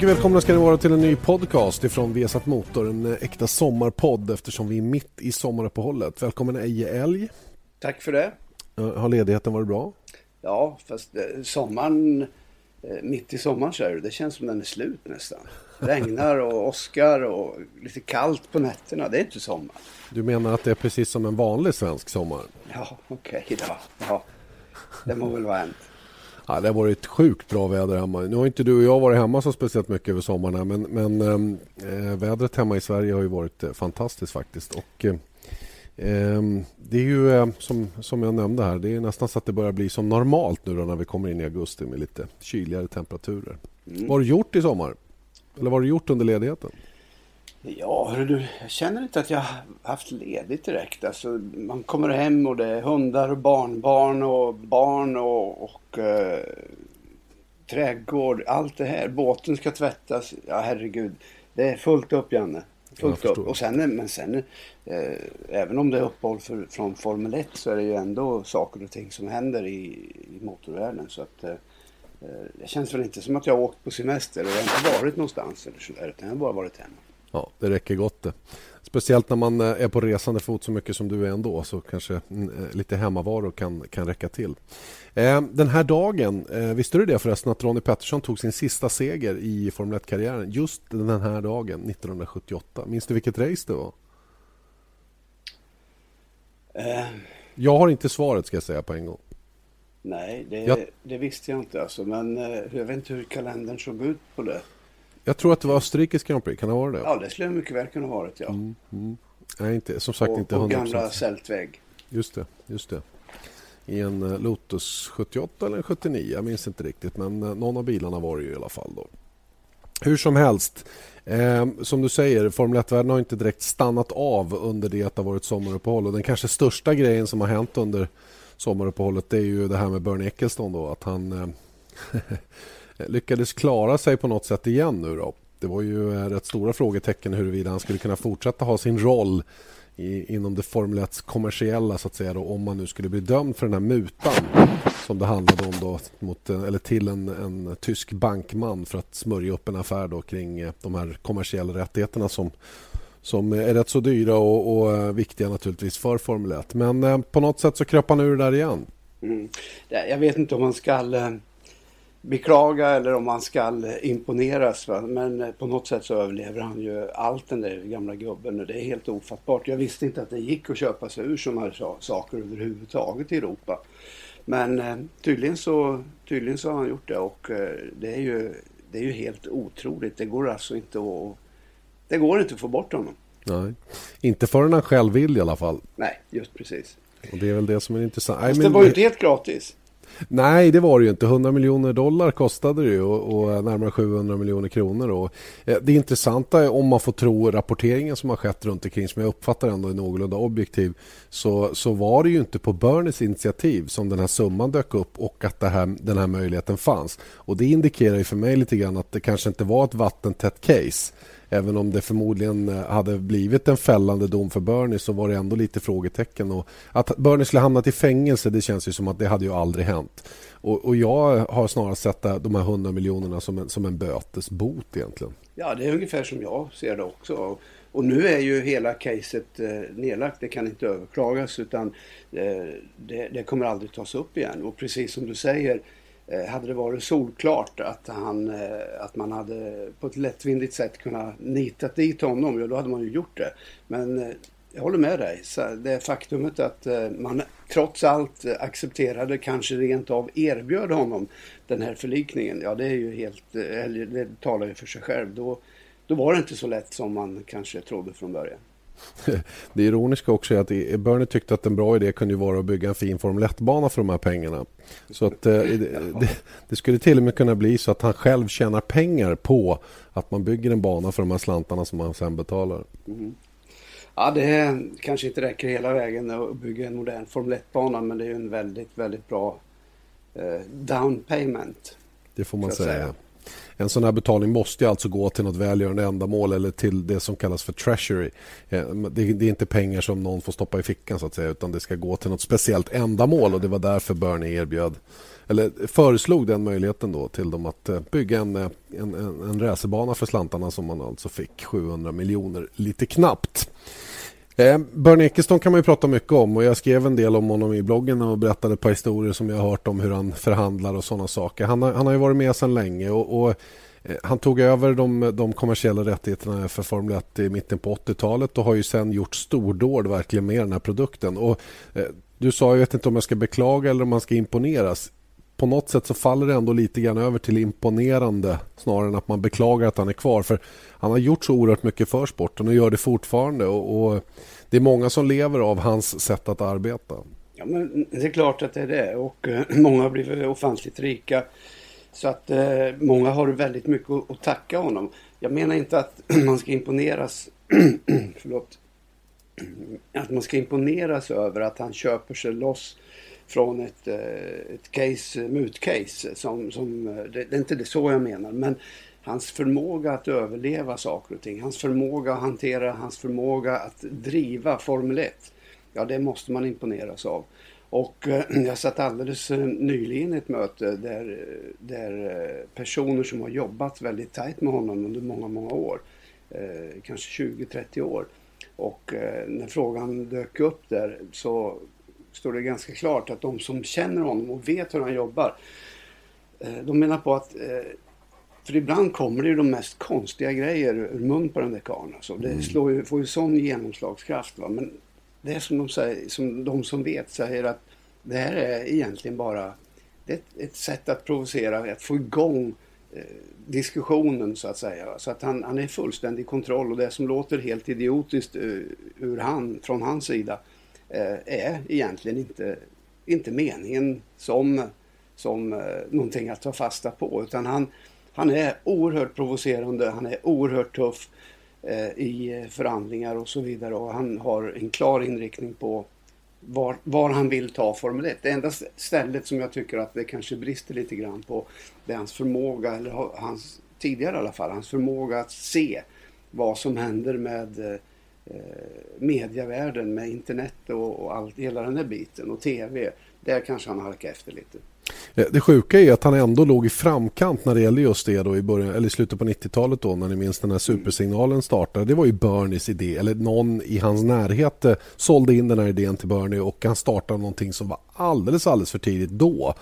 Mycket välkomna ska ni vara till en ny podcast ifrån Vesat Motor, en äkta sommarpodd eftersom vi är mitt i sommaruppehållet. Välkommen Eje Älg. Tack för det. Har ledigheten varit bra? Ja, fast eh, sommaren, eh, mitt i sommaren så är det, det känns som den är slut nästan. Regnar och åskar och lite kallt på nätterna, det är inte sommar. Du menar att det är precis som en vanlig svensk sommar? Ja, okej okay, då. Ja, det må väl vara hänt. Ja, det har varit sjukt bra väder hemma. Nu har inte du och jag varit hemma så speciellt mycket över sommaren men, men äh, vädret hemma i Sverige har ju varit äh, fantastiskt faktiskt. Och, äh, det är ju som, som jag nämnde här, det är nästan så att det börjar bli som normalt nu då när vi kommer in i augusti med lite kyligare temperaturer. Mm. Vad har du gjort i sommar? Eller vad har du gjort under ledigheten? Ja, du, jag känner inte att jag haft ledigt direkt. Alltså, man kommer hem och det är hundar och barnbarn och barn och, och eh, trädgård. Allt det här. Båten ska tvättas. Ja, herregud. Det är fullt upp, Janne. Fullt upp. Och sen, men sen, eh, även om det är uppehåll för, från Formel 1 så är det ju ändå saker och ting som händer i, i motorvärlden. Så att, eh, eh det känns väl inte som att jag har åkt på semester och jag har inte varit någonstans eller sådär, utan jag har bara varit hemma. Ja, det räcker gott det. Speciellt när man eh, är på resande fot så mycket som du är ändå så kanske mm, eh, lite hemmavaro kan, kan räcka till. Eh, den här dagen, visste du det förresten att Ronnie Pettersson tog sin sista seger i Formel 1-karriären just den här dagen 1978? Minns du vilket race det var? Uh, jag har inte svaret ska jag säga på en gång. Nej, det, jag... det visste jag inte alltså. Men jag vet inte hur kalendern såg ut på det. Jag tror att det var Österrikes Grand Prix, kan det vara det? Ja, det skulle mycket väl kunna ha varit, ja. Mm, mm. Nej, inte, som sagt på, inte 100%. På gamla Sältväg. Just det, just det. I en eh, Lotus 78 eller 79, jag minns inte riktigt. Men eh, någon av bilarna var det ju i alla fall då. Hur som helst, eh, som du säger, Formel 1-världen har inte direkt stannat av under det att det har varit sommaruppehåll. Och den kanske största grejen som har hänt under sommaruppehållet det är ju det här med Bernie Ecclestone då, att han eh, lyckades klara sig på något sätt igen nu då. Det var ju eh, rätt stora frågetecken huruvida han skulle kunna fortsätta ha sin roll i, inom det Formel 1 kommersiella så att säga då, om man nu skulle bli dömd för den här mutan som det handlade om då mot, eh, eller till en, en tysk bankman för att smörja upp en affär då kring eh, de här kommersiella rättigheterna som, som är rätt så dyra och, och viktiga naturligtvis för Formel 1. Men på något sätt så kröp han ur det där igen. Mm. Jag vet inte om man ska beklaga eller om han ska imponeras. Va? Men eh, på något sätt så överlever han ju allt den där gamla gubben. Det är helt ofattbart. Jag visste inte att det gick att köpa sig ur sådana här saker överhuvudtaget i Europa. Men eh, tydligen, så, tydligen så har han gjort det och eh, det är ju, det är ju helt otroligt. Det går alltså inte att, det går inte att få bort honom. Nej, inte förrän han själv vill i alla fall. Nej, just precis. Och det är väl det som är intressant. Fast det var ju inte helt gratis. Nej, det var det ju inte. 100 miljoner dollar kostade det ju och, och närmare 700 miljoner kronor. Och, eh, det intressanta är om man får tro rapporteringen som har skett runt omkring som jag uppfattar ändå är någorlunda objektiv så, så var det ju inte på Bernies initiativ som den här summan dök upp och att här, den här möjligheten fanns. Och det indikerar ju för mig lite grann att det kanske inte var ett vattentätt case. Även om det förmodligen eh, hade blivit en fällande dom för Bernie så var det ändå lite frågetecken. Och att Bernie skulle hamnat i fängelse det känns ju som att det hade ju aldrig hänt. Och, och jag har snarare sett de här 100 miljonerna som en, som en bötesbot egentligen. Ja, det är ungefär som jag ser det också. Och nu är ju hela caset eh, nedlagt. Det kan inte överklagas utan eh, det, det, kommer aldrig tas upp igen. Och precis som du säger Eh, Eh, hade det varit solklart att, han, eh, att man hade på ett lättvindigt sätt kunnat nita dit honom, ja då hade man ju gjort det. Men eh, jag håller med dig. Det faktumet att man trots allt accepterade, kanske rent av erbjöd honom den här förlikningen. Ja, det är ju helt, eller det talar ju för sig själv. Då, då var det inte så lätt som man kanske trodde från början. Det ironiska också är att Bernie tyckte att en bra idé kunde vara att bygga en fin Formel 1-bana för de här pengarna. Så att eh, det, det, skulle till och med kunna bli så att han själv tjänar pengar på att man bygger en bana för de här slantarna som han sen betalar. Mm. Ja, det kanske inte räcker hela vägen att bygga en modern Formel 1-bana men det är ju en väldigt, väldigt bra eh, down payment. Det får man säga. säga en sån här betalning måste alltså gå till något välgörande ändamål eller till det som kallas för treasury. Eh, det är inte pengar som någon får stoppa i fickan så att säga utan det ska gå till något speciellt ändamål och det var därför Bernie erbjöd eller föreslog den möjligheten då till dem att eh, bygga en, eh, en, en, en racerbana för slantarna som man alltså fick 700 miljoner lite knappt. Eh, Bernie Eccleston kan man ju prata mycket om och jag skrev en del om honom i bloggen och berättade ett par historier som jag har hört om hur han förhandlar och sådana saker. Han har, han har ju varit med sedan länge och, och eh, han tog över de, de kommersiella rättigheterna för Formel 1 i mitten på 80-talet och har ju sen gjort stordåd verkligen med den här produkten. Och, eh, du sa, jag vet inte om jag ska beklaga eller om man ska imponeras. På något sätt så faller det ändå lite grann över till imponerande snarare än att man beklagar att han är kvar. För han har gjort så oerhört mycket för sporten och gör det fortfarande. och, och det är många som lever av hans sätt att arbeta. Ja, men det är klart att det är det och eh, många har blivit ofantligt rika. Så att eh, många har väldigt mycket att tacka honom. Jag menar inte att man ska imponeras förlåt, att man ska imponeras över att han köper sig loss från ett, eh, ett case, eh, mutcase. Eh, som, som, det, det är inte det så jag menar. Men hans förmåga att överleva saker och ting, hans förmåga att hantera, hans förmåga att driva Formel 1. Ja, det måste man imponeras av. Och jag satt alldeles nyligen i ett möte där, där personer som har jobbat väldigt tajt med honom under många, många år, kanske 20-30 år. Och när frågan dök upp där så står det ganska klart att de som känner honom och vet hur han jobbar, eh, de menar på att för ibland kommer det ju de mest konstiga grejer ur mun på den där karln. Alltså. Det mm. slår ju, får ju sån genomslagskraft. Va? Men det är som de, säger, som de som vet säger att det här är egentligen bara det är ett, ett sätt att provocera, att få igång eh, diskussionen så att säga. Så att han, han är fullständig kontroll och det som låter helt idiotiskt uh, ur han, från hans sida Eh, är egentligen inte, inte meningen som, som eh, någonting att ta fasta på. Utan han, han är oerhört provocerande, han är oerhört tuff eh, i förhandlingar och så vidare och han har en klar inriktning på var, var, han vill ta Formel 1. Det enda stället som jag tycker att det kanske brister lite grann på det är hans förmåga, eller hans, tidigare i alla fall, hans förmåga att se vad som händer med eh, mediavärlden, med internet och, och allt, hela den här biten och TV. Där kanske han halkar efter lite. Eh, det sjuka är att han ändå låg i framkant när det gällde just det då i, början, eller i slutet på 90-talet då när ni minns den här supersignalen startade. Det var ju Bernies idé eller någon i hans närhet eh, sålde in den här idén till Bernie och han startade någonting som var alldeles alldeles för tidigt då.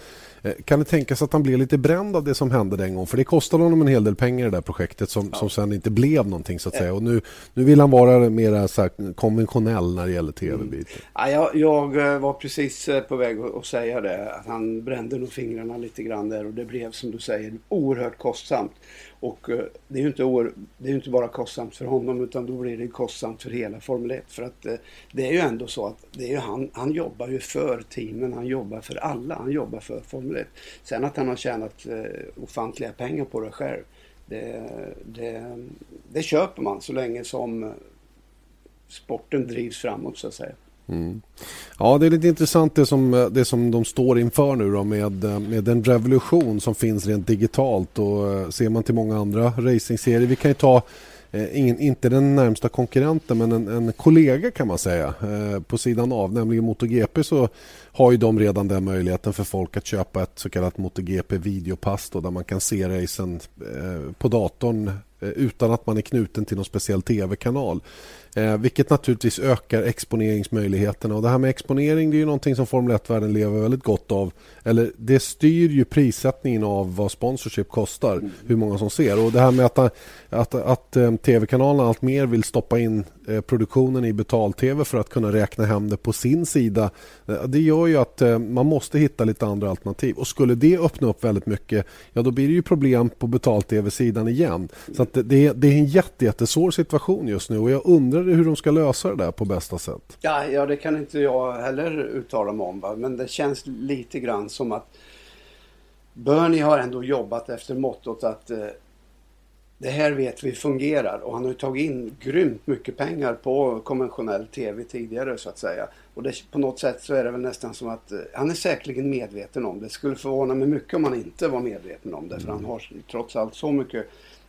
Eh, kan det tänkas att han blev lite bränd av det som hände den gången? För det kostade honom en hel del pengar det där projektet som, ja. som sen inte blev någonting så att säga. Och nu, nu vill han vara mer konventionell när det gäller tv-biten. Mm. Ja, jag, jag, eh, var precis eh, på väg att säga det. Att han brände nog fingrarna lite grann där och det blev som du säger oerhört kostsamt. Och eh, det är ju inte, det är inte bara kostsamt för honom utan då blir det kostsamt för hela Formel 1. För att eh, det är ju ändå så att det är ju han, han jobbar ju för teamen, han jobbar för alla, han jobbar för Formel 1. Sen att han har tjänat eh, ofantliga pengar på det själv, det, det, det köper man så länge som sporten drivs framåt så att säga. Mm. Ja, det är lite intressant det som, eh, det som de står inför nu då med, eh, med den revolution som finns rent digitalt och eh, ser man till många andra racingserier. Vi kan ju ta ingen, inte den närmsta konkurrenten men en, en kollega kan man säga eh, på sidan av, nämligen MotoGP så har ju de redan den möjligheten för folk att köpa ett så kallat MotoGP videopass då, där man kan se racen eh, på datorn eh, utan att man är knuten till någon speciell tv-kanal. Eh, vilket naturligtvis ökar exponeringsmöjligheterna. Och det här med exponering det är ju någonting som Formel 1-världen lever väldigt gott av. Eller det styr ju prissättningen av vad sponsorship kostar, mm. hur många som ser. Och det här med att, att, att, eh, att tv-kanalerna allt mer vill stoppa in eh, produktionen i betal-tv för att kunna räkna hem det på sin sida. Eh, det gör ju att eh, man måste hitta lite andra alternativ. Och skulle det öppna upp väldigt mycket, ja då blir det ju problem på betal-tv-sidan igen. Så att det, det, är en jätte, jättesvår situation just nu och jag undrar hur de ska lösa det där på bästa sätt. Ja, ja det kan inte jag heller uttala mig om. Va? Men det känns lite grann som att Bernie har ändå jobbat efter mottot att eh, det här vet vi fungerar och han har tagit in grymt mycket pengar på konventionell tv tidigare så att säga. Och det, på något sätt så är det väl nästan som att eh, han är säkerligen medveten om det. Skulle förvåna mig mycket om han inte var medveten om det. För han har trots allt så mycket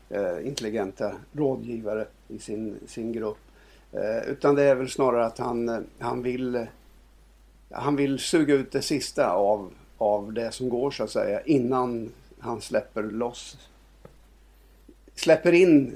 eh, intelligenta rådgivare i sin, sin grupp. Eh, utan det är väl snarare att han, eh, han vill han vill suga ut det sista av, av det som går så att säga innan han släpper loss. Släpper in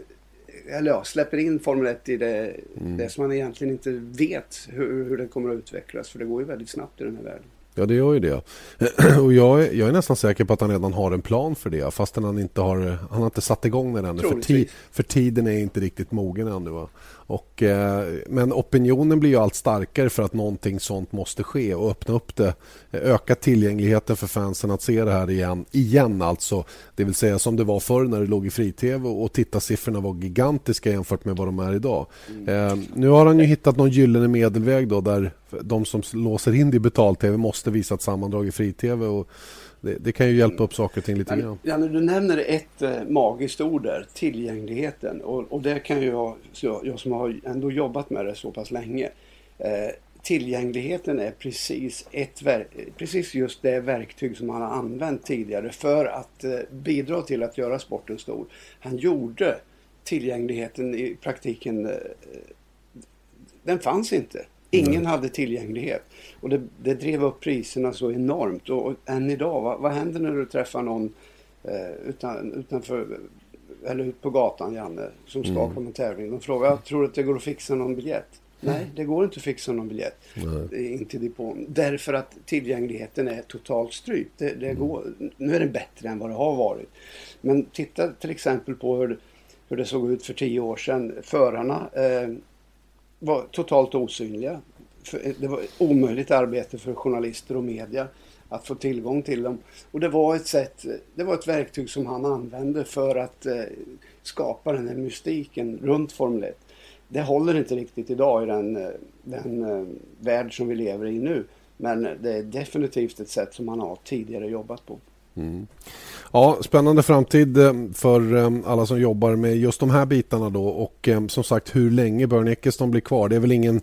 eller ja, släpper in Formel 1 i det, mm. det som man egentligen inte vet hur, hur det kommer att utvecklas. För det går ju väldigt snabbt i den här världen. Ja, det gör ju det. Och jag är, jag är nästan säker på att han redan har en plan för det fastän han inte har, han har inte satt igång den ännu. För, ti, för tiden är inte riktigt mogen ännu. Va? Och, eh, men opinionen blir ju allt starkare för att någonting sånt måste ske och öppna upp det. Öka tillgängligheten för fansen att se det här igen. Igen alltså. Det vill säga som det var förr när det låg i fri-tv och tittarsiffrorna var gigantiska jämfört med vad de är idag. Mm. Eh, nu har han ju hittat någon gyllene medelväg då där de som låser in det i betal-tv måste visa ett sammandrag i fri-tv. Och det, det, kan ju hjälpa upp saker och ting lite grann. Ja, du nämner ett eh, magiskt ord där, tillgängligheten. Och, och det kan ju jag, jag som har ändå jobbat med det så pass länge. Eh, tillgängligheten är precis, ett precis just det verktyg som han har använt tidigare för att eh, bidra till att göra sporten stor. Han gjorde tillgängligheten i praktiken, eh, den fanns inte. Ingen mm. hade tillgänglighet. Och det, det, drev upp priserna så enormt. Och, och än idag, vad, vad, händer när du träffar någon eh, utan, utanför eller ut på gatan, Janne, som ska mm. på en tävling. De frågar, tror du att det går att fixa någon biljett? Mm. Nej, det går inte att fixa någon biljett Nej. in till depån. Därför att tillgängligheten är totalt strypt. Det, det mm. går, nu är den bättre än vad det har varit. Men titta till exempel på hur, hur det såg ut för tio år sedan. Förarna eh, var totalt osynliga. Eh, det var ett omöjligt arbete för journalister och media att få tillgång till dem. Och det var ett sätt, det var ett verktyg som han använde för att eh, skapa den här mystiken runt Formel 1. Det håller inte riktigt idag i den, eh, den värld som vi lever i nu. Men det är definitivt ett sätt som han har tidigare jobbat på. Mm. Ja, spännande framtid eh, för eh, alla som jobbar med just de här bitarna då och eh, som sagt hur länge Björn Eckeston blir kvar. Det är väl ingen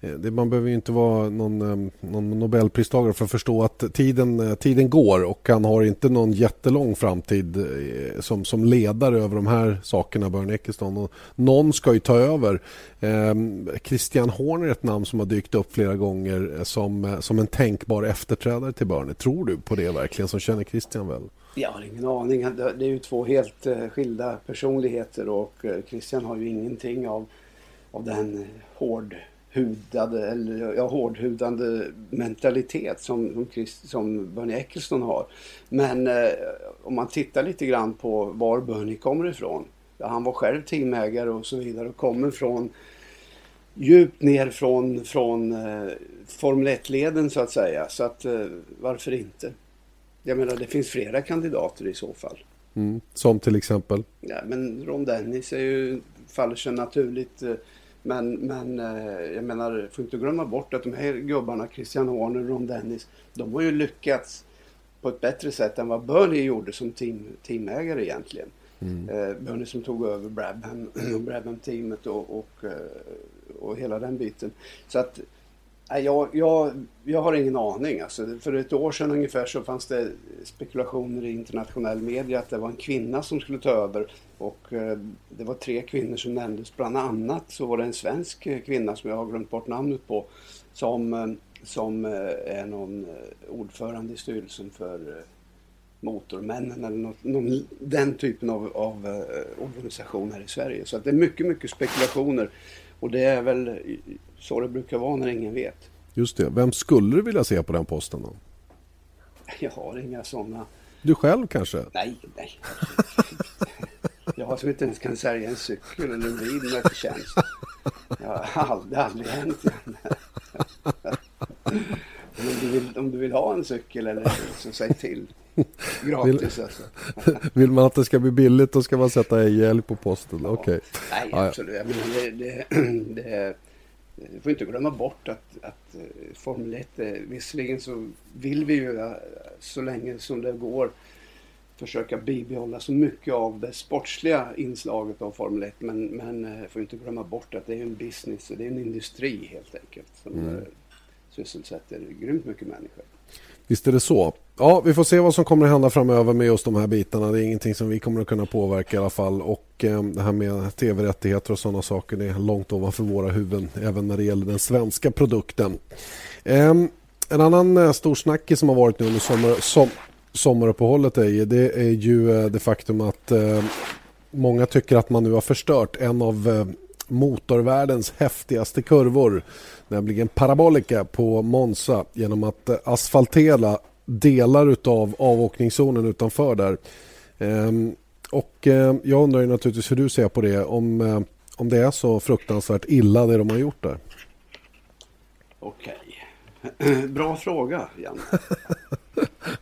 Eh, det, man behöver ju inte vara någon, ehm, någon Nobelpristagare för att förstå att tiden, eh, tiden går och han har inte någon jättelång framtid eh, som, som ledare över de här sakerna, Björn Ekeston. Och någon ska ju ta över. Ehm, Christian Horner är ett namn som har dykt upp flera gånger som, som en tänkbar efterträdare till Börne. Tror du på det verkligen som känner Christian väl? Jag har ingen aning. Det är ju två helt skilda personligheter och Christian har ju ingenting av, av den hård hudade, eller ja, hårdhudande mentalitet som, som, Christ, som Bernie Eccleston har. Men eh, om man tittar lite grann på var Bernie kommer ifrån. Ja, han var själv teamägare och så vidare och kommer från djupt ner från, från eh, Formel 1-leden så att säga. Så att eh, varför inte? Jag menar det finns flera kandidater i så fall. Mm, som till exempel? Ja, men Ron Dennis är ju, faller sig naturligt. Eh, men, men eh, jag menar, får inte glömma bort att de här gubbarna, Christian Horner och Ron Dennis, de har ju lyckats på ett bättre sätt än vad Bernie gjorde som team, teamägare egentligen. Mm. Eh, Bernie som tog över Brabham, Brabham-teamet och, och, eh, och hela den biten. Så att jag, jag, jag har ingen aning. Alltså, för ett år sedan ungefär så fanns det spekulationer i internationell media att det var en kvinna som skulle ta över. Och eh, det var tre kvinnor som nämndes. Bland annat så var det en svensk kvinna som jag har glömt bort namnet på. Som, eh, som eh, är någon eh, ordförande i styrelsen för eh, Motormännen eller något, någon, den typen av, av eh, organisation här i Sverige. Så att det är mycket, mycket spekulationer. Och det är väl så det brukar vara när ingen vet. Just det. Vem skulle du vilja se på den posten då? Jag har inga sådana. Du själv kanske? Nej, nej. Jag har som inte ens kan sälja en cykel eller en bil med förtjänst. Det har aldrig, aldrig hänt. Men om, du vill, om du vill ha en cykel eller så säg till. Gratis vill, alltså. vill man att det ska bli billigt då ska man sätta hjälp på posten. Ja. Okej. Okay. Nej, absolut. Ja, men det, det, det, vi får inte glömma bort att, att eh, Formel 1, visserligen så vill vi ju eh, så länge som det går försöka bibehålla så mycket av det sportsliga inslaget av Formel 1. Men, men eh, får inte glömma bort att det är en business, det är en industri helt enkelt. Som, mm. sysselsätter grymt mycket människor. Visst är det så. Ja, vi får se vad som kommer att hända framöver med just de här bitarna. Det är ingenting som vi kommer att kunna påverka i alla fall. Och eh, det här med tv-rättigheter och sådana saker det är långt ovanför våra huvuden även när det gäller den svenska produkten. Eh, en annan eh, stor snackis som har varit nu under sommar, som, sommaruppehållet är, det är ju eh, det faktum att eh, många tycker att man nu har förstört en av eh, motorvärldens häftigaste kurvor, nämligen Parabolica på Monza genom att asfaltera delar av avåkningszonen utanför där. Ehm, och jag undrar naturligtvis hur du ser på det, om, om det är så fruktansvärt illa det de har gjort där. Okej. Bra fråga, Jan.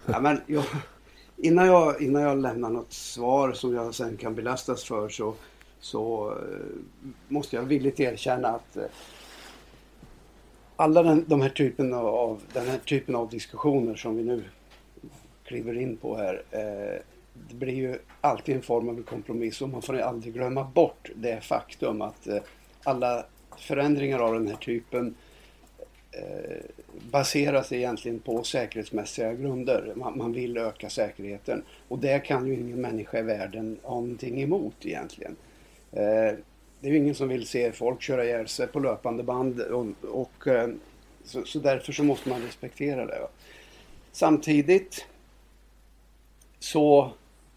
ja, men jag, innan, jag, innan jag lämnar något svar som jag sen kan belastas för så, så eh, måste jag villigt erkänna att eh, alla den, de här typen av, den här typen av diskussioner som vi nu kliver in på här. Eh, det blir ju alltid en form av kompromiss och man får aldrig glömma bort det faktum att eh, alla förändringar av den här typen eh, Eh, baseras egentligen på säkerhetsmässiga grunder. Man, man, vill öka säkerheten och det kan ju ingen människa i världen ha någonting emot egentligen. Eh, det är ju ingen som vill se folk köra ihjäl sig på löpande band och, och eh, så, så, därför så måste man respektera det. Samtidigt så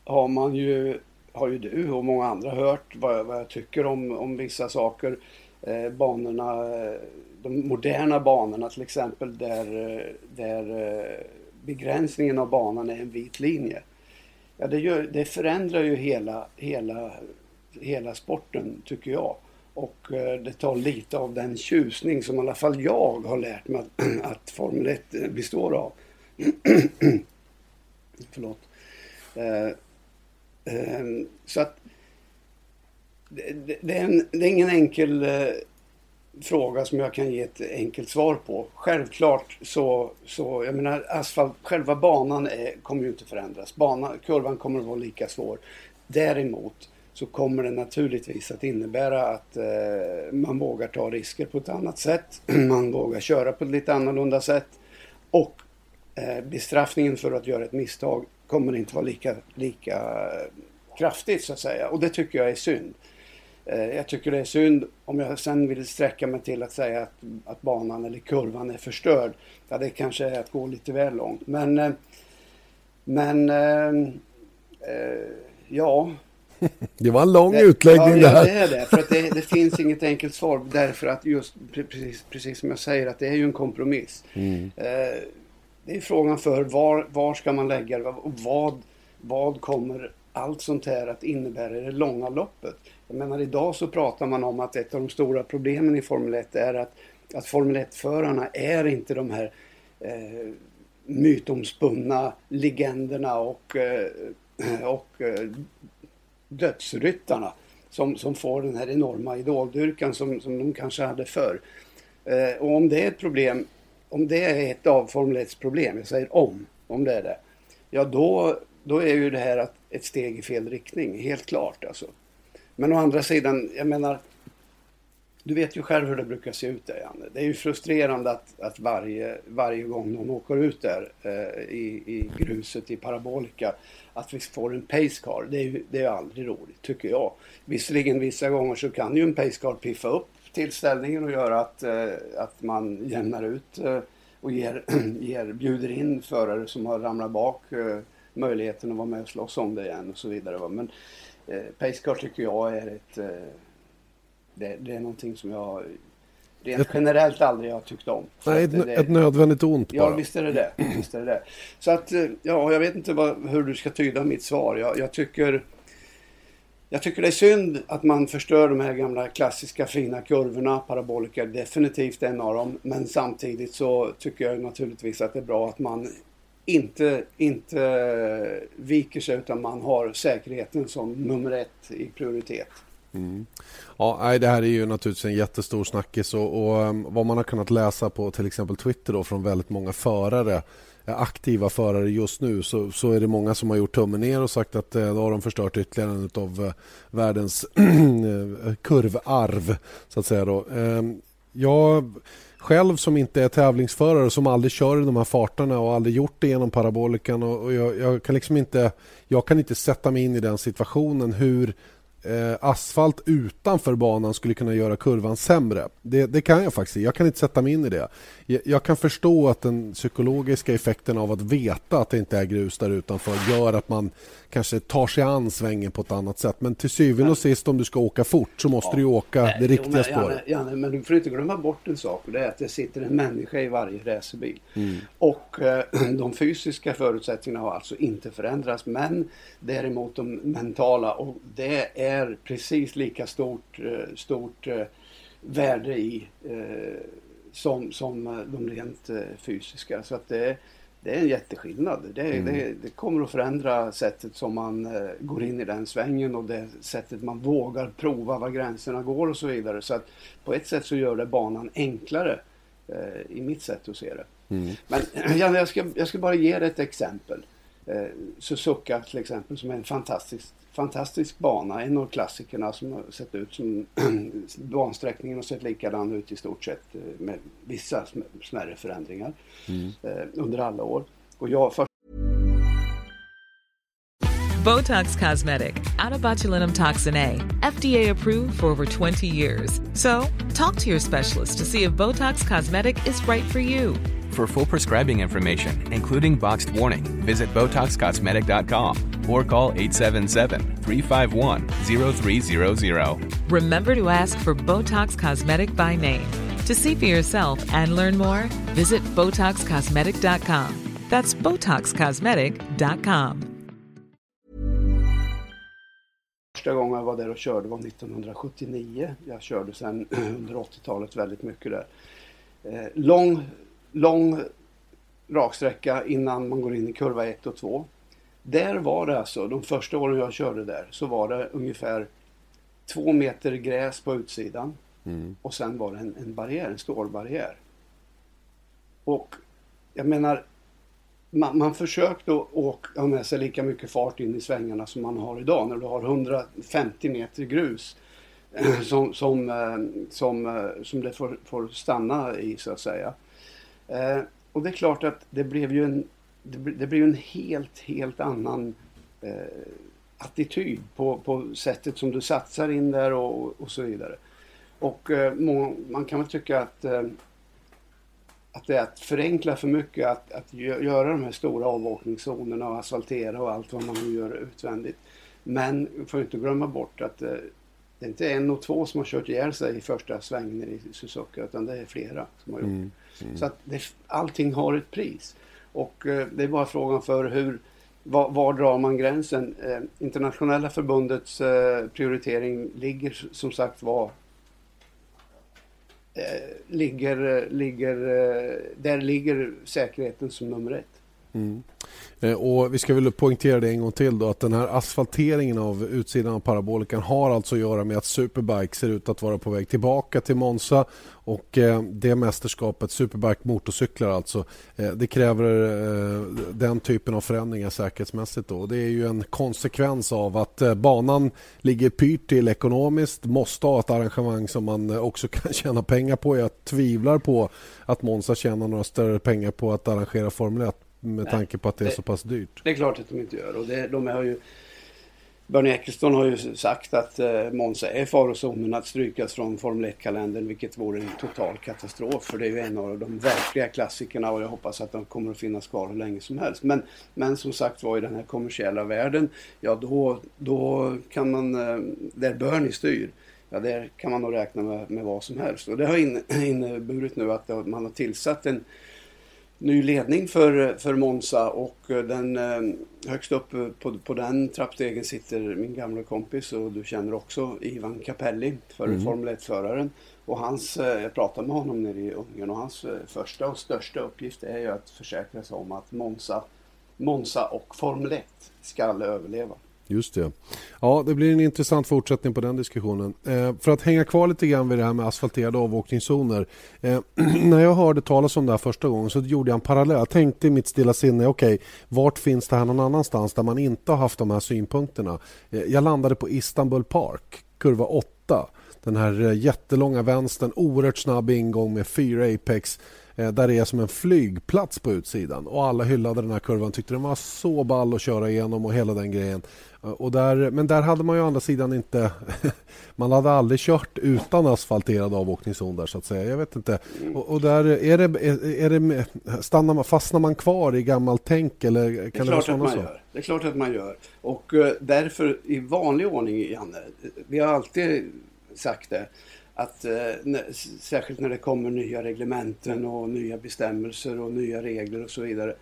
har man ju, har ju du och många andra hört vad, vad jag tycker om, om vissa saker. Eh, banorna, eh, de moderna banorna till exempel där, eh, där eh, begränsningen av banan är en vit linje. Ja, det, gör, det förändrar ju hela, hela hela sporten tycker jag. Och eh, det tar lite av den tjusning som i alla fall jag har lärt mig att, att Formel 1 eh, består av. Förlåt. Eh, eh, så att det, det, är en, det, är ingen enkel eh, fråga som jag kan ge ett enkelt svar på. Självklart så, så jag menar asfalt, själva banan är, kommer ju inte förändras. Bana, kurvan kommer att vara lika svår. Däremot så kommer det naturligtvis att innebära att eh, man vågar ta risker på ett annat sätt. Man vågar köra på ett lite annorlunda sätt. Och eh, bestraffningen för att göra ett misstag kommer inte vara lika, lika eh, kraftigt så att säga. Och det tycker jag är synd. Eh, jag tycker det är synd om jag sen vill sträcka mig till att säga att, att banan eller kurvan är förstörd. Ja, det kanske är att gå lite väl långt. Men, eh, men eh, ja, det var en lång det, utläggning ja, där. Ja, det är det. För att det, det, finns inget enkelt svar. Därför att just precis, precis som jag säger att det är ju en kompromiss. Mm. Det är frågan för var, var ska man lägga det vad, vad kommer allt sånt här att innebära i det långa loppet? Jag menar idag så pratar man om att ett av de stora problemen i Formel 1 är att, att Formel 1-förarna är inte de här eh, mytomspunna legenderna och, eh, och eh, dödsryttarna som, som får den här enorma idoldyrkan som, som de kanske hade förr. Eh, och om det är ett problem, om det är ett av Formel 1 problem, jag säger om, om det är det, ja då, då är ju det här ett steg i fel riktning, helt klart alltså. Men å andra sidan, jag menar, du vet ju själv hur det brukar se ut där Janne. Det är ju frustrerande att, att varje, varje gång någon åker ut där eh, i, i gruset i Parabolica att vi får en pacecar. Det är ju det är aldrig roligt tycker jag. Visserligen vissa gånger så kan ju en pacecar piffa upp tillställningen och göra att, eh, att man jämnar ut eh, och ger, ger, bjuder in förare som har ramlat bak eh, möjligheten att vara med och slåss om det igen och så vidare. Men eh, pacecar tycker jag är ett eh, det, det är någonting som jag rent ett, generellt aldrig har tyckt om. Nej, ett, det, ett nödvändigt ont bara. Ja, visst är det det. Visst är det, det. Så att, eh, ja, jag vet inte vad, hur du ska tyda mitt svar. Jag, jag, tycker, jag tycker det är synd att man förstör de här gamla klassiska fina kurvorna. Parabolika är definitivt en av dem. Men samtidigt så tycker jag naturligtvis att det är bra att man inte, inte viker sig utan man har säkerheten som nummer ett i prioritet. Mm. Ja, det här är ju naturligtvis en jättestor snackis och, och ehm, vad man har kunnat läsa på till exempel Twitter då, från väldigt många förare eh, aktiva förare just nu så, så är det många som har gjort tummen ner och sagt att eh, då har de förstört ytterligare en av eh, världens kurvarv så att säga då. Eh, jag själv som inte är tävlingsförare som aldrig kör i de här farterna och aldrig gjort det genom parabolikan och, och jag, jag, kan liksom inte jag kan inte sätta mig in i den situationen hur eh, asfalt utanför banan skulle kunna göra kurvan sämre. Det, det, kan jag faktiskt Jag kan inte sätta mig in i det. Jag, jag, kan förstå att den psykologiska effekten av att veta att det inte är grus där utanför gör att man kanske tar sig an svängen på ett annat sätt. Men till syvende och sist om du ska åka fort så måste ja, du åka det riktiga jo, spåret. Janne, men du får inte glömma bort en sak och det är att det sitter en människa i varje racerbil. Mm. Och eh, de fysiska förutsättningarna har alltså inte förändrats men däremot de mentala och det är precis lika stort, eh, stort eh, värde i eh, som, som eh, de rent eh, fysiska. Så att det det är en jätteskillnad. Det, mm. det, det, kommer att förändra sättet som man eh, går in i den svängen och det sättet man vågar prova var gränserna går och så vidare. Så att på ett sätt så gör det banan enklare eh, i mitt sätt att se det. Mm. Men Janne, jag ska, jag ska bara ge dig ett exempel. Eh, Suzuka till exempel som är en fantastisk, fantastisk bana. En av klassikerna som har sett ut som bansträckningen har sett likadan ut i stort sett eh, med vissa smärre förändringar mm. eh, under alla år. Och jag för... Botox Cosmetic, out toxin A, FDA approved for over 20 years. So, talk to your specialist to see if Botox Cosmetic is right for you. For full prescribing information, including boxed warning, visit BotoxCosmetic.com or call 877-351-0300. Remember to ask for Botox Cosmetic by name. To see for yourself and learn more, visit BotoxCosmetic.com. That's BotoxCosmetic.com. Första gången jag var där och körde var 1979. Jag körde sen under 80-talet väldigt mycket där. Eh, lång lång raksträcka innan man går in i kurva 1 och 2. Där var det alltså, de första åren jag körde där, så var det ungefär två meter gräs på utsidan. Mm. Och sen var det en, en barriär, en stålbarriär. Och jag menar, man, man försökte åka med sig lika mycket fart in i svängarna som man har idag när du har 150 meter grus som, som, eh, som, eh, som det får, får stanna i så att säga. Eh, och det är klart att det blev ju en, det, det blev en helt, helt annan eh, attityd på, på sättet som du satsar in där och, och så vidare. Och eh, må, man kan väl tycka att, eh, att det är att förenkla för mycket att, att göra de här stora avåkningszonerna och asfaltera och allt vad man nu gör utvändigt. Men vi får inte glömma bort att eh, det är inte en och två som har kört ihjäl sig i första svängen i Suzuka utan det är flera som har gjort mm. Mm. Så att det, allting har ett pris. Och eh, det är bara frågan för hur, var, var drar man gränsen? Eh, internationella förbundets eh, prioritering ligger som sagt var eh, ligger, eh, ligger, eh, där ligger säkerheten som nummer ett. Mm. Eh, och vi ska väl poängtera det en gång till då att den här asfalteringen av utsidan av parabolikan har alltså att göra med att Superbike ser ut att vara på väg tillbaka till Monza och eh, det mästerskapet, Superbike motorcyklar alltså, eh, det kräver den typen av förändringar säkerhetsmässigt då. Det är ju en konsekvens av att banan ligger pyrt till ekonomiskt, måste ha ett arrangemang som man också kan tjäna pengar på. Jag tvivlar på att Monza tjänar några större pengar på att arrangera Formel 1 med Nej, tanke på att det är det, så pass dyrt. Det är klart att de inte gör. Och det, de har ju, Bernie Eccleston har ju sagt att eh, Monza är farozonen att strykas från Formel 1-kalendern vilket vore en total katastrof. För det är ju en av de verkliga klassikerna och jag hoppas att de kommer att finnas kvar hur länge som helst. Men, men som sagt var i den här kommersiella världen, ja då, då kan man, eh, där Bernie styr, ja där kan man nog räkna med, med vad som helst. Och det har inneburit nu att man har tillsatt en ny ledning för, för Monza och eh, den, eh, högst upp på, på den trappstegen sitter min gamla kompis och du känner också Ivan Capelli, för mm. Formel 1-föraren. Och hans, eh, jag pratade med honom nere i Ungern och hans första och största uppgift är ju att försäkra sig om att Monza, Monza och Formel 1 ska överleva. Just det. Ja, det blir en intressant fortsättning på den diskussionen. Eh, för att hänga kvar lite grann vid det här med asfalterade avåkningszoner. Eh, när jag hörde talas om det här första gången så gjorde jag en parallell. Jag tänkte i mitt stilla sinne, okej, okay, vart finns det här någon annanstans där man inte har haft de här synpunkterna? Eh, jag landade på Istanbul Park, kurva 8 Den här eh, jättelånga vänstern, oerhört snabb ingång med fyra apex där det är som en flygplats på utsidan. Och Alla hyllade den här kurvan, tyckte den var så ball att köra igenom och hela den grejen. Eh, och där, men där hade man ju å andra sidan inte... man hade aldrig kört utan asfalterad avåkningszon där så att säga. Jag vet inte. Och, och där är det, är det, stannar man, fastnar man kvar i gammalt tänk eller kan det, det vara så? Gör. Det är klart att man gör. Och uh, därför i vanlig ordning, Janne, vi har alltid sagt det att eh, särskilt när det kommer nya reglementen och nya bestämmelser och nya regler och så vidare.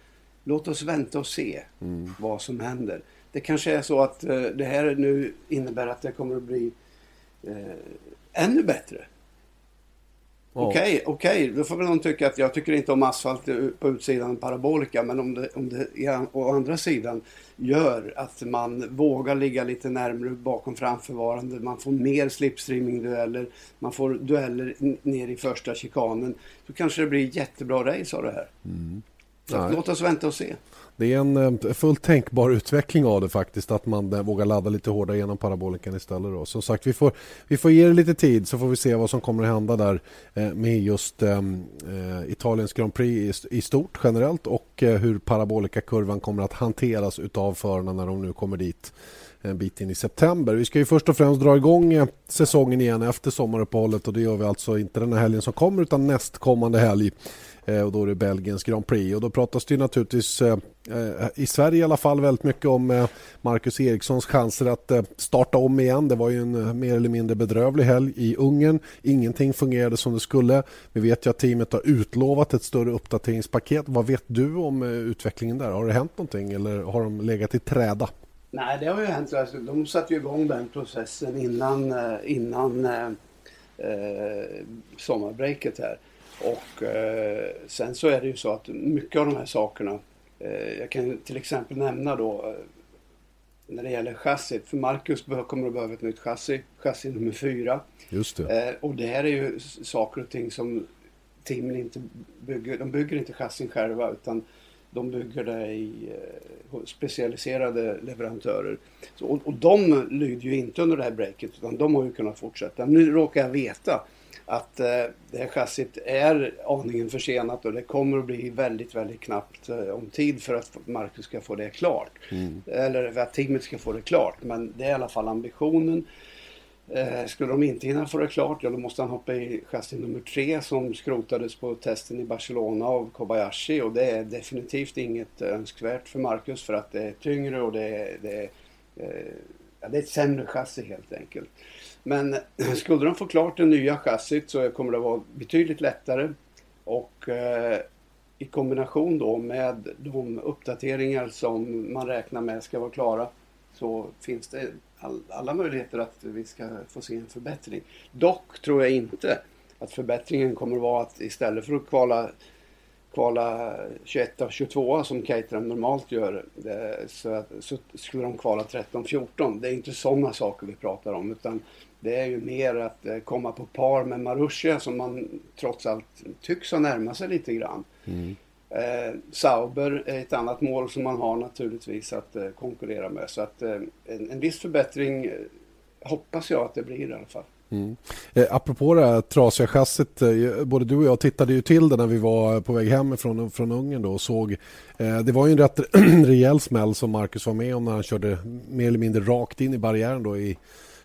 Låt oss vänta och se mm. vad som händer. Det kanske är så att eh, det här nu innebär att det kommer att bli eh, ännu bättre. Okej, okay, okej, okay. då får väl någon tycka att jag tycker inte om asfalt på utsidan parabolika men om det, om det ja, å andra sidan gör att man vågar ligga lite närmre bakom framförvarande, man får mer slipstreaming-dueller, man får dueller ner i första chikanen, då kanske det blir jättebra race av det här. Mm. Så låt oss vänta och se. Det är en eh, fullt tänkbar utveckling av det faktiskt att man eh, vågar ladda lite hårdare genom parabolikan istället. Då. Som sagt, vi får, vi får ge det lite tid så får vi se vad som kommer att hända där eh, med just eh, Italiens Grand Prix i, stort generellt och hur parabolikakurvan kommer att hanteras utav förarna när de nu kommer dit en bit in i september. Vi ska ju först och främst dra igång säsongen igen efter sommaruppehållet och det gör vi alltså inte den här helgen som kommer utan nästkommande helg Eh, och då är det Belgiens Grand Prix. Och då pratas det naturligtvis eh, eh, i Sverige i alla fall väldigt mycket om Marcus Erikssons chanser att starta om igen. Det var ju en mer eller mindre bedrövlig helg i Ungern. Ingenting fungerade som det skulle. Vi vet ju att teamet har utlovat ett större uppdateringspaket. Vad vet du om utvecklingen där? Har det hänt någonting eller har de legat i träda? Nej, det har ju hänt. Alltså, de satte ju igång den processen innan, innan eh, sommarbreaket här. Och eh, sen så är det ju så att mycket av de här sakerna, eh, jag kan till exempel nämna då eh, när det gäller chassit, för Marcus kommer att behöva ett nytt chassi, chassi nummer fyra. Just det. Eh, och det här är ju saker och ting som teamen inte bygger, de bygger inte chassin själva utan de bygger det i eh, specialiserade leverantörer. Så, och, och de lyder ju inte under det här breaket utan de har ju kunnat fortsätta. Nu råkar jag veta att eh, det här chassit är aningen försenat och det kommer att bli väldigt, väldigt knappt eh, om tid för att Marcus ska få det klart. Mm. Eller för att teamet ska få det klart. Men det är i alla fall ambitionen. Eh, skulle de inte hinna få det klart, ja då måste han hoppa i chassi nummer tre som skrotades på testen i Barcelona av Kobayashi och det är definitivt inget önskvärt för Marcus för att det är tyngre och det är, det är, eh, det är ett sämre chassi helt enkelt. Men skulle de få klart det nya chassit så kommer det vara betydligt lättare. Och eh, i kombination då med de uppdateringar som man räknar med ska vara klara så finns det all, alla möjligheter att vi ska få se en förbättring. Dock tror jag inte att förbättringen kommer att vara att istället för att kvala kvala 21 av 22 som Caterham normalt gör eh, så, så skulle de kvala 13-14. Det är inte sådana saker vi pratar om utan det är ju mer att eh, komma på par med Marussia som man trots allt tycks ha närmat sig lite grann. Mm. Eh, Sauber är ett annat mål som man har naturligtvis att eh, konkurrera med. Så att eh, en, en viss förbättring eh, hoppas jag att det blir i alla fall. Mm. Eh, apropå det här trasiga chassit, eh, både du och jag tittade ju till det när vi var på väg hem från, från Ungern då och såg. Eh, det var ju en rätt rejäl smäll som Marcus var med om när han körde mer eller mindre rakt in i barriären då i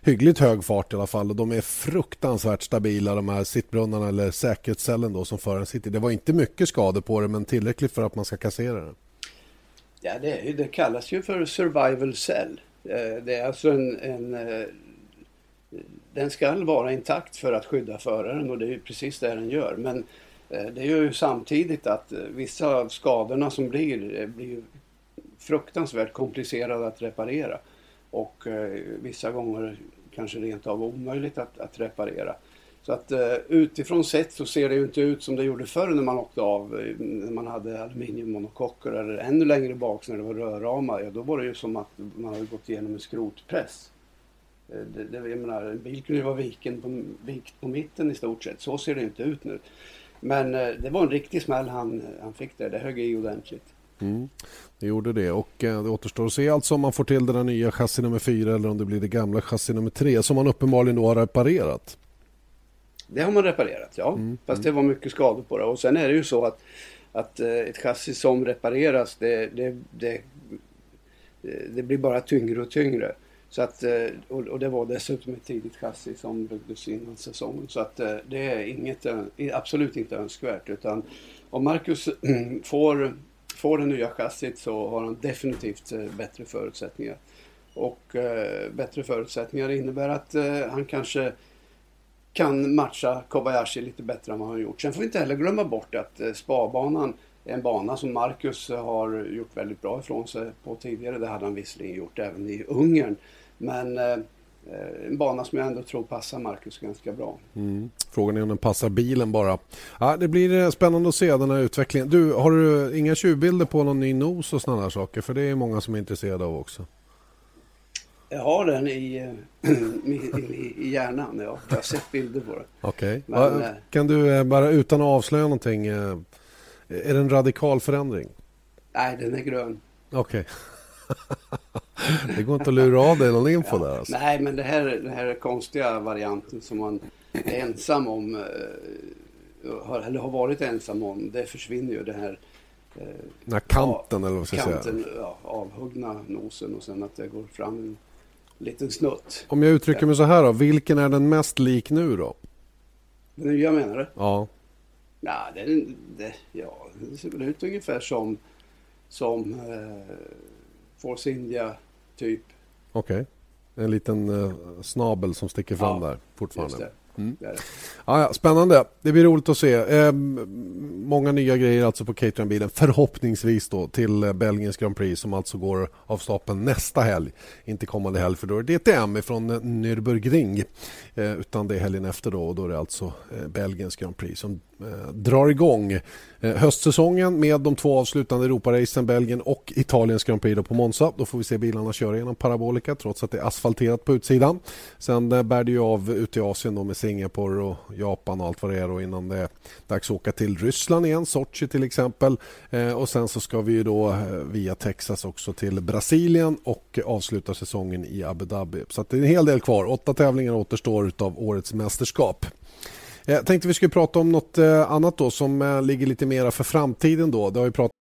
hyggligt hög fart i alla fall. Och de är fruktansvärt stabila de här sittbrunnarna eller säkerhetscellen då som föraren sitter Det var inte mycket skador på det men tillräckligt för att man ska kassera det. Ja, det, det kallas ju för survival cell. Eh, det är alltså en, en eh, den ska vara intakt för att skydda föraren och det är precis det den gör. Men eh, det gör ju samtidigt att vissa av skadorna som blir, blir fruktansvärt komplicerade att reparera. Och eh, vissa gånger kanske rent av omöjligt att, att reparera. Så att eh, utifrån sett så ser det ju inte ut som det gjorde förr när man åkte av, eh, när man hade aluminiummonokocker eller ännu längre bak när det var rörramar. Ja, då var det ju som att man hade gått igenom en skrotpress. Eh, det, det, jag menar, en bil kunde ju vara viken på, vikt på mitten i stort sett. Så ser det inte ut nu. Men eh, det var en riktig smäll han, han fick där. Det högg i ordentligt. Mm. Det gjorde det och eh, det återstår att se alltså om man får till där nya chassi nummer 4 eller om det blir det gamla chassi nummer 3 som man uppenbarligen då har reparerat. Det har man reparerat, ja. Mm. Fast det var mycket skador på det. Och sen är det ju så att, att eh, ett chassi som repareras det, det, det, det blir bara tyngre och tyngre. Så att, eh, och det var dessutom ett tidigt chassi som byggdes innan säsongen. Så att det är inget, absolut inte önskvärt. Utan om Marcus får får det nya chassit så har han definitivt eh, bättre förutsättningar. Och eh, bättre förutsättningar innebär att eh, han kanske kan matcha Kobayashi lite bättre än vad han har gjort. Sen får vi inte heller glömma bort att eh, spabanan är en bana som Marcus har gjort väldigt bra ifrån sig på tidigare. Det hade han visserligen gjort även i Ungern. Men Eh, en bana som jag ändå tror passar Marcus ganska bra. Mm. Frågan är om den passar bilen bara. Ja, det blir eh, spännande att se den här utvecklingen. Du, har du inga tjuvbilder på någon ny nos och sådana saker? För det är många som är intresserade av också. Jag har den i, eh, i, i, i hjärnan. Ja. Jag har sett bilder på den. Okej. Okay. Kan du bara utan att avslöja någonting. Är det en radikal förändring? Nej, den är grön. Okej. Okay. Det går inte att lura av dig någon info ja, där alltså. Nej, men det här, den här konstiga varianten som man är ensam om, eh, eller har varit ensam om, det försvinner ju. Det här, eh, den här kanten eller vad ska jag säga? Ja, avhuggna nosen och sen att det går fram en liten snutt. Om jag uttrycker mig så här då, vilken är den mest lik nu då? Den nya menar du? Ja. Ja, det, det, ja, det ser ut ungefär som, som eh, Force India typ. Okej. Okay. En liten uh, snabel som sticker fram ja, där fortfarande. Mm. Det Ja, ja, spännande. Det blir roligt att se. Eh, många nya grejer alltså på Caterham-bilen. Förhoppningsvis då till eh, Belgiens Grand Prix som alltså går av stapeln nästa helg. Inte kommande helg för då är det DTM från eh, Nürburgring. Eh, utan det är helgen efter då och då är det alltså eh, Belgiens Grand Prix som eh, drar igång eh, höstsäsongen med de två avslutande Europaracen, Belgien och Italiens Grand Prix då på Monza. Då får vi se bilarna köra genom Parabolica trots att det är asfalterat på utsidan. Sen bär det ju av ute i Asien då med Singapore och Japan och allt vad det är då innan det är dags att åka till Ryssland igen, Sochi till exempel. Eh, och sen så ska vi ju då eh, via Texas också till Brasilien och avsluta säsongen i Abu Dhabi. Så det är en hel del kvar. Åtta tävlingar återstår av årets mästerskap. Jag tänkte vi skulle prata om något eh, annat då som ligger lite mera för framtiden då. Det har ju pratat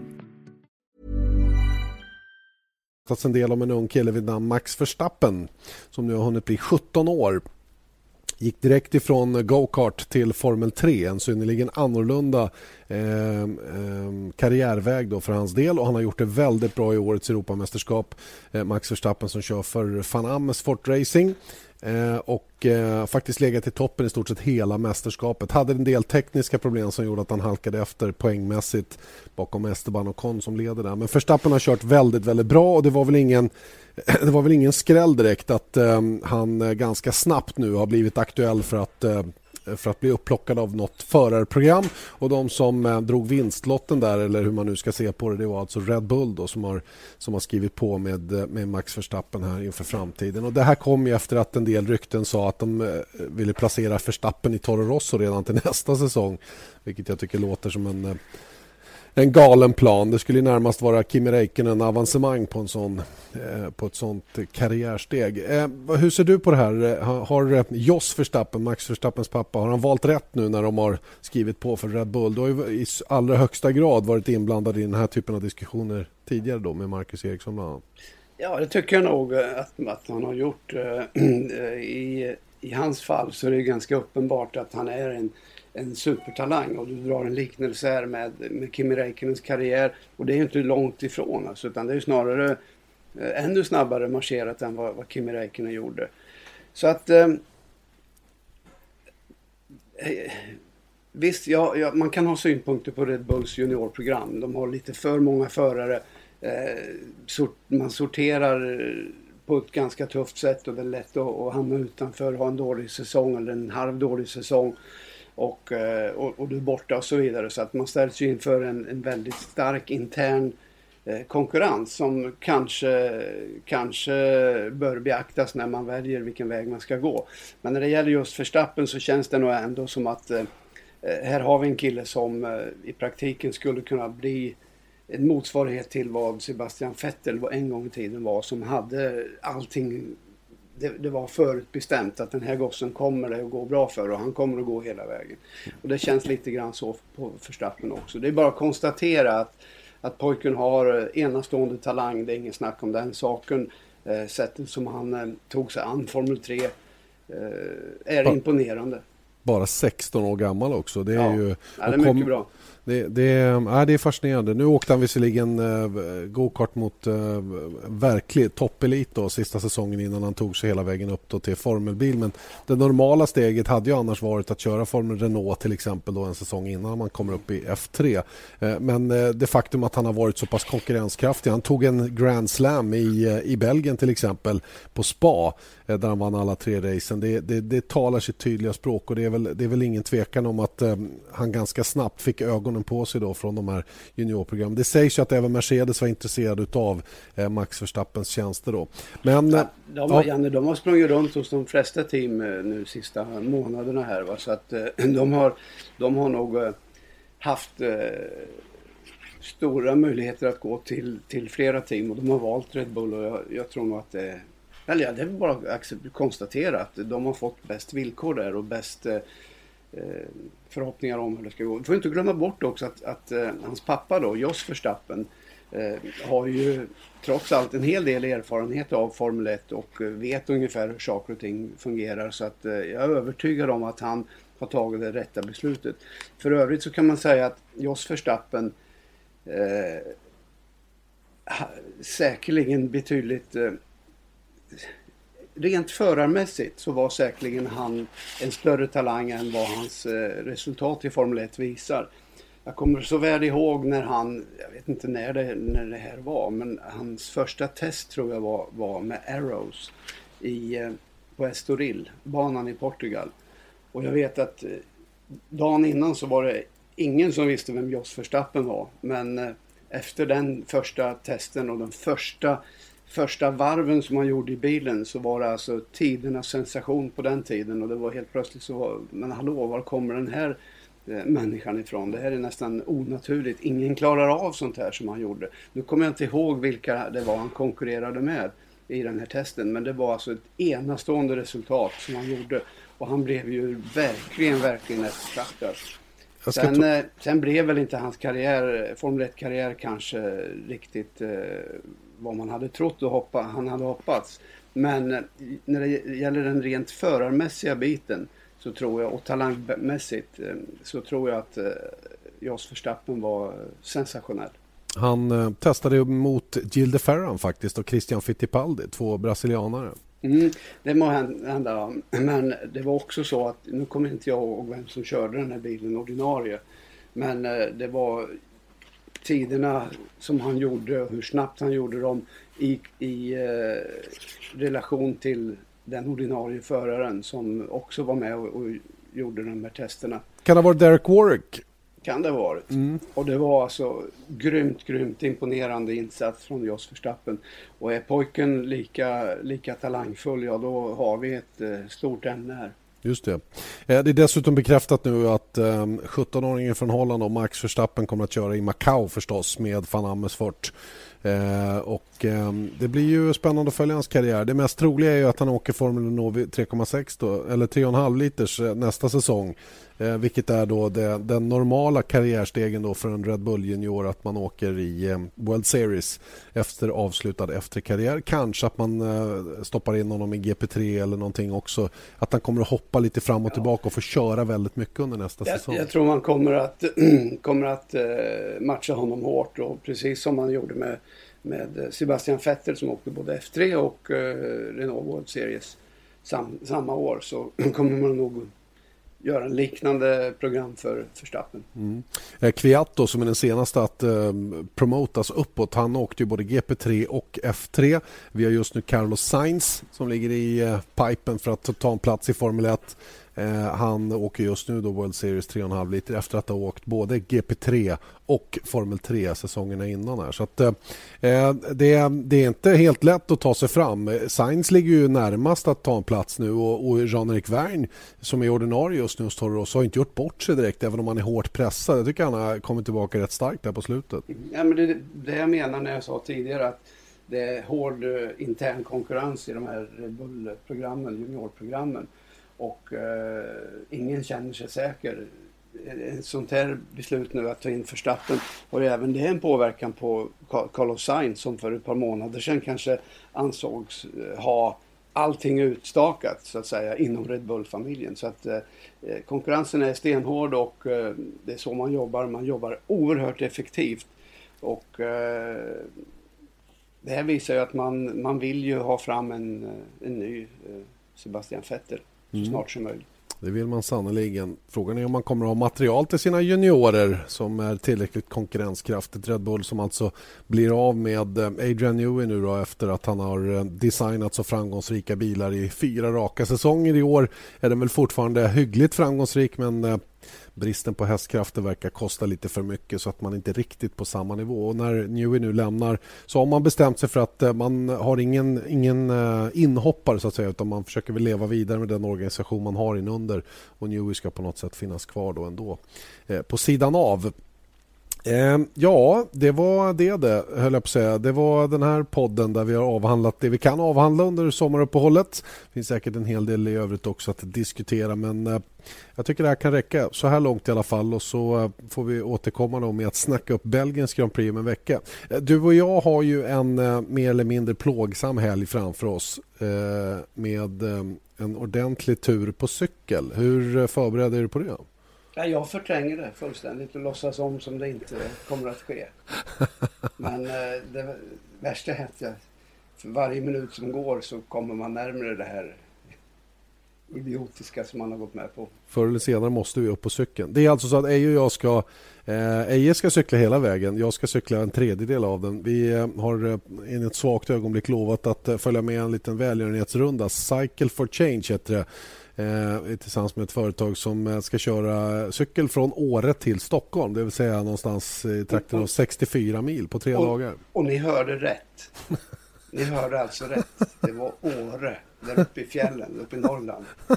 pratats en del om en ung kille vid namn Max Verstappen som nu har hunnit bli 17 år. Gick direkt ifrån go-kart till Formel 3, en synnerligen annorlunda eh, eh, karriärväg då för hans del och han har gjort det väldigt bra i årets Europamästerskap. Eh, Max Verstappen som kör för Van Ames Sport Racing Eh, och eh, faktiskt legat i toppen i stort sett hela mästerskapet. Hade en del tekniska problem som gjorde att han halkade efter poängmässigt bakom Esteban och Con som leder där. Men Verstappen har kört väldigt, väldigt bra och det var väl ingen, det var väl ingen skräll direkt att eh, han ganska snabbt nu har blivit aktuell för att Eh, för att bli upplockad av något förarprogram. Och de som eh, drog vinstlotten där eller hur man nu ska se på det det var alltså Red Bull då, som, har, som har skrivit på med, eh, med Max Verstappen här inför framtiden. Och det här kom ju efter att en del rykten sa att de ville placera Verstappen i Toro Rosso redan till nästa säsong vilket jag tycker låter som en en galen plan. Det skulle närmast vara Kimi Räikkönen avancemang på, en sån, eh, på ett sånt karriärsteg. Eh, hur ser du på det här? Eh, har, har Jos Verstappen, Max Verstappens pappa, har han valt rätt nu när de har skrivit på för Red Bull? Du har ju i allra högsta grad varit inblandad i den här typen av diskussioner tidigare då med Marcus Eriksson bland annat. Ja, det tycker jag nog att, att han har gjort. I, I hans fall så är det ganska uppenbart att han är en en supertalang och du drar en liknelse här med, med Kimi Räikkönens karriär och det är ju inte långt ifrån alltså, utan det är ju snarare eh, ännu snabbare marscherat än vad, vad Kimi Räikkönen gjorde. Så att eh, visst, ja, ja, man kan ha synpunkter på Red Bulls juniorprogram. De har lite för många förare. Eh, sort, man sorterar på ett ganska tufft sätt och det är lätt att, att hamna utanför, ha en dålig säsong eller en halvdålig säsong. Och, eh, och, och, du är borta och så vidare. Så att man ställs ju inför en, en väldigt stark intern eh, konkurrens som kanske, kanske bör beaktas när man väljer vilken väg man ska gå. Men när det gäller just Verstappen så känns det nog ändå som att eh, här har vi en kille som i praktiken skulle kunna bli en motsvarighet till vad Sebastian Vettel en gång i tiden var som hade allting det, det, var förutbestämt att den här gossen kommer det att gå bra för och han kommer att gå hela vägen. Och det känns lite grann så på Verstappen också. Det är bara att konstatera att, att pojken har enastående talang, det är inget snack om den saken. Eh, sättet som han eh, tog sig an Formel 3 eh, är ja. imponerande. Bara 16 år gammal också. Det är ja. ju... Ja, det är mycket kom, bra. Det, det, ja, det är fascinerande. Nu åkte han visserligen uh, gokart mot uh, verklig toppelit då, sista säsongen innan han tog sig hela vägen upp då till formelbil. Men det normala steget hade ju annars varit att köra Formel Renault till exempel då en säsong innan man kommer upp i F3. Uh, eh, men uh, det faktum att han har varit så pass konkurrenskraftig. Han tog en Grand Slam i, i Belgien till exempel på Spa där han vann alla tre racen. Det, det, det talar sitt tydliga språk och det är väl, det är väl ingen tvekan om att han ganska snabbt fick ögonen ögonen på sig då från de här juniorprogrammen. Det sägs ju att även Mercedes var intresserad av eh, Max Verstappens tjänster. Då. Men, ja, de, ja. Janne, de har sprungit runt hos de flesta team eh, nu sista månaderna här. Va? Så att eh, de har, de har nog haft eh, stora möjligheter att gå till, till flera team och de har valt Red Bull och jag, jag tror nog att det eller ja, det är bara att konstatera att de har fått bäst villkor där och bäst eh, Eh, förhoppningar om hur det ska gå. Vi får inte glömma bort också att, att eh, hans pappa då, Jos Verstappen, eh, har ju trots allt en hel del erfarenhet av Formel 1 och vet ungefär hur saker och ting fungerar. Så att jag är övertygad om att han har tagit det rätta beslutet. För övrigt så kan man säga att Jos Verstappen säkerligen betydligt rent förarmässigt så var säkerligen han en större talang än vad hans eh, resultat i Formel 1 visar. Jag kommer så väl ihåg när han, jag vet inte när det, när det här var, men hans första test tror jag var, var med Arrows i, eh, på Estoril, banan i Portugal. Och jag vet att eh, dagen innan så var det ingen som visste vem Jos Verstappen var. Men eh, efter den första testen och den första första varven som han gjorde i bilen så var det alltså tidernas sensation på den tiden och det var helt plötsligt så var, men hallå var kommer den här eh, människan ifrån? Det här är nästan onaturligt. Ingen klarar av sånt här som han gjorde. Nu kommer jag inte ihåg vilka det var han konkurrerade med i den här testen men det var alltså ett enastående resultat som han gjorde och han blev ju verkligen, verkligen eftertraktad. Sen, eh, sen blev väl inte hans karriär, Formel 1-karriär kanske riktigt eh, vad man hade trott och hoppa, han hade hoppats. Men eh, när det gäller den rent förarmässiga biten så tror jag, och talangmässigt eh, så tror jag att eh, Jos Verstappen var sensationell. Han testade mot Gilde Ferran faktiskt och Christian Fittipaldi, två brasilianare. Mm, det må hända, men det var också så att, nu kommer inte jag ihåg vem som körde den här bilen ordinarie, men det var tiderna som han gjorde och hur snabbt han gjorde dem i, i eh, relation till den ordinarie föraren som också var med och, och, gjorde de här testerna. Kan det ha varit Derek Warwick? Kan det ha varit. Mm. Och det var alltså grymt, grymt imponerande insats från Jos Verstappen. Och är pojken lika, lika talangfull, ja då har vi ett eh, stort ämne här. Just det. Eh, det är dessutom bekräftat nu att eh, 17-åringen från Holland och Max Verstappen kommer att köra i Macau förstås med van Amersfoort. Eh, och det blir ju spännande att följa hans karriär. Det mest troliga är ju att han åker Formel Novi 3,6 eller 3,5 liters nästa säsong. Eh, vilket är då det, den normala karriärstegen då för en Red Bull junior att man åker i eh, World Series efter avslutad efterkarriär. Kanske att man eh, stoppar in honom i GP3 eller någonting också. Att han kommer att hoppa lite fram och tillbaka och få köra väldigt mycket under nästa jag, säsong. Jag tror man kommer att, kommer att matcha honom hårt och precis som man gjorde med, med Sebastian Vettel som åkte både F3 och Renault World Series sam, samma år så kommer man nog göra en liknande program för Verstappen. Mm. Eh, Kviat då, som är den senaste att eh, promotas uppåt. Han åkte ju både GP3 och F3. Vi har just nu Carlos Sainz som ligger i eh, pipen för att ta en plats i Formel 1. Eh, han åker just nu då World Series 3,5 liter efter att ha åkt både GP3 och Formel 3 säsongerna innan. Här. Så att, eh, eh, det, det, är inte helt lätt att ta sig fram. Sainz ligger ju närmast att ta en plats nu och, och Jean-Erik Wern som är ordinarie just nu hos Toro har inte gjort bort sig direkt även om han är hårt pressad. Jag tycker han har kommit tillbaka rätt starkt där på slutet. Ja, men det, det jag menar när jag sa tidigare att det är hård eh, intern konkurrens i de här Red Bull-programmen, juniorprogrammen och eh, ingen känner sig säker. Eh, ett sånt här beslut nu att ta in Verstappen har ju även det en påverkan på Carlos Sainz som för ett par månader sedan kanske ansågs eh, ha allting utstakat så att säga inom Red Bull-familjen. Så att eh, eh, konkurrensen är stenhård och eh, det är så man jobbar. Man jobbar oerhört effektivt. Och eh, det här visar ju att man, man vill ju ha fram en, en ny eh, Sebastian Vettel så mm. snart som möjligt. Det vill man sannoliken. Frågan är om man kommer att ha material till sina juniorer som är tillräckligt konkurrenskraftigt. Red Bull som alltså blir av med eh, Adrian Newey nu då efter att han har eh, designat så framgångsrika bilar i fyra raka säsonger. I år är den väl fortfarande hyggligt framgångsrik men eh, bristen på hästkrafter verkar kosta lite för mycket så att man inte riktigt på samma nivå. Och när Newey nu lämnar så har man bestämt sig för att eh, man har ingen, ingen eh, inhoppare så att säga utan man försöker väl leva vidare med den organisation man har inunder och Newey ska på något sätt finnas kvar då ändå eh, på sidan av. Eh, ja, det var det det, höll jag på att säga. Det var den här podden där vi har avhandlat det vi kan avhandla under sommaruppehållet. Det finns säkert en hel del i övrigt också att diskutera men eh, jag tycker det här kan räcka så här långt i alla fall och så eh, får vi återkomma då med att snacka upp Belgiens Grand Prix om en vecka. Eh, du och jag har ju en eh, mer eller mindre plågsam helg framför oss eh, med eh, en ordentlig tur på cykel. Hur eh, förberedd är du på det? Ja, jag förtränger det fullständigt och låtsas om som det inte kommer att ske. Men eh, det värsta är att jag, för varje minut som går så kommer man närmare det här idiotiska som man har gått med på. Förr eller senare måste vi upp på cykeln. Det är alltså så att Eje och jag ska eh, Eje ska cykla hela vägen. Jag ska cykla en tredjedel av den. Vi eh, har eh, i ett svagt ögonblick lovat att eh, följa med en liten välgörenhetsrunda. Cycle for Change heter det eh, tillsammans med ett företag som eh, ska köra cykel från Åre till Stockholm. Det vill säga någonstans i trakten av 64 mil på tre och, dagar. Och ni hörde rätt. Ni hörde alltså rätt. Det var Åre, där uppe i fjällen, uppe i Norrland.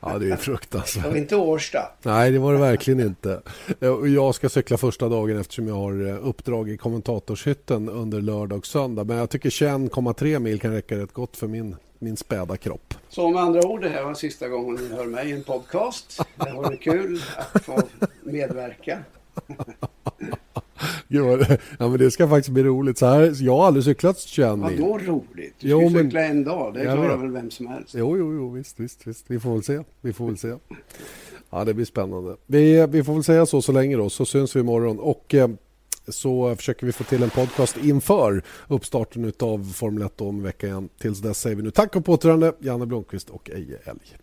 Ja, det är fruktansvärt. Det var inte Årsta. Nej, det var det verkligen inte. Jag ska cykla första dagen eftersom jag har eh, uppdrag i kommentatorshytten under lördag och söndag. Men jag tycker 21,3 mil kan räcka rätt gott för min min späda kropp. Så med andra ord, det här var sista gången ni hör mig i en podcast. Det varit kul att få medverka. Gud, ja, men det ska faktiskt bli roligt. Så här, jag har aldrig cyklat 21 mil. Vadå roligt? Du ska jo, men... cykla en dag. Det klarar väl vem som helst. Jo, jo, jo visst, visst, visst. Vi får väl se. Vi får väl se. Ja, det blir spännande. Vi, vi får väl säga så så länge då, så syns vi imorgon. Och eh, så försöker vi få till en podcast inför uppstarten av Formel 1 om en vecka igen. Tills dess säger vi nu tack och på återhörande, Janne Blomqvist och Eje Elg.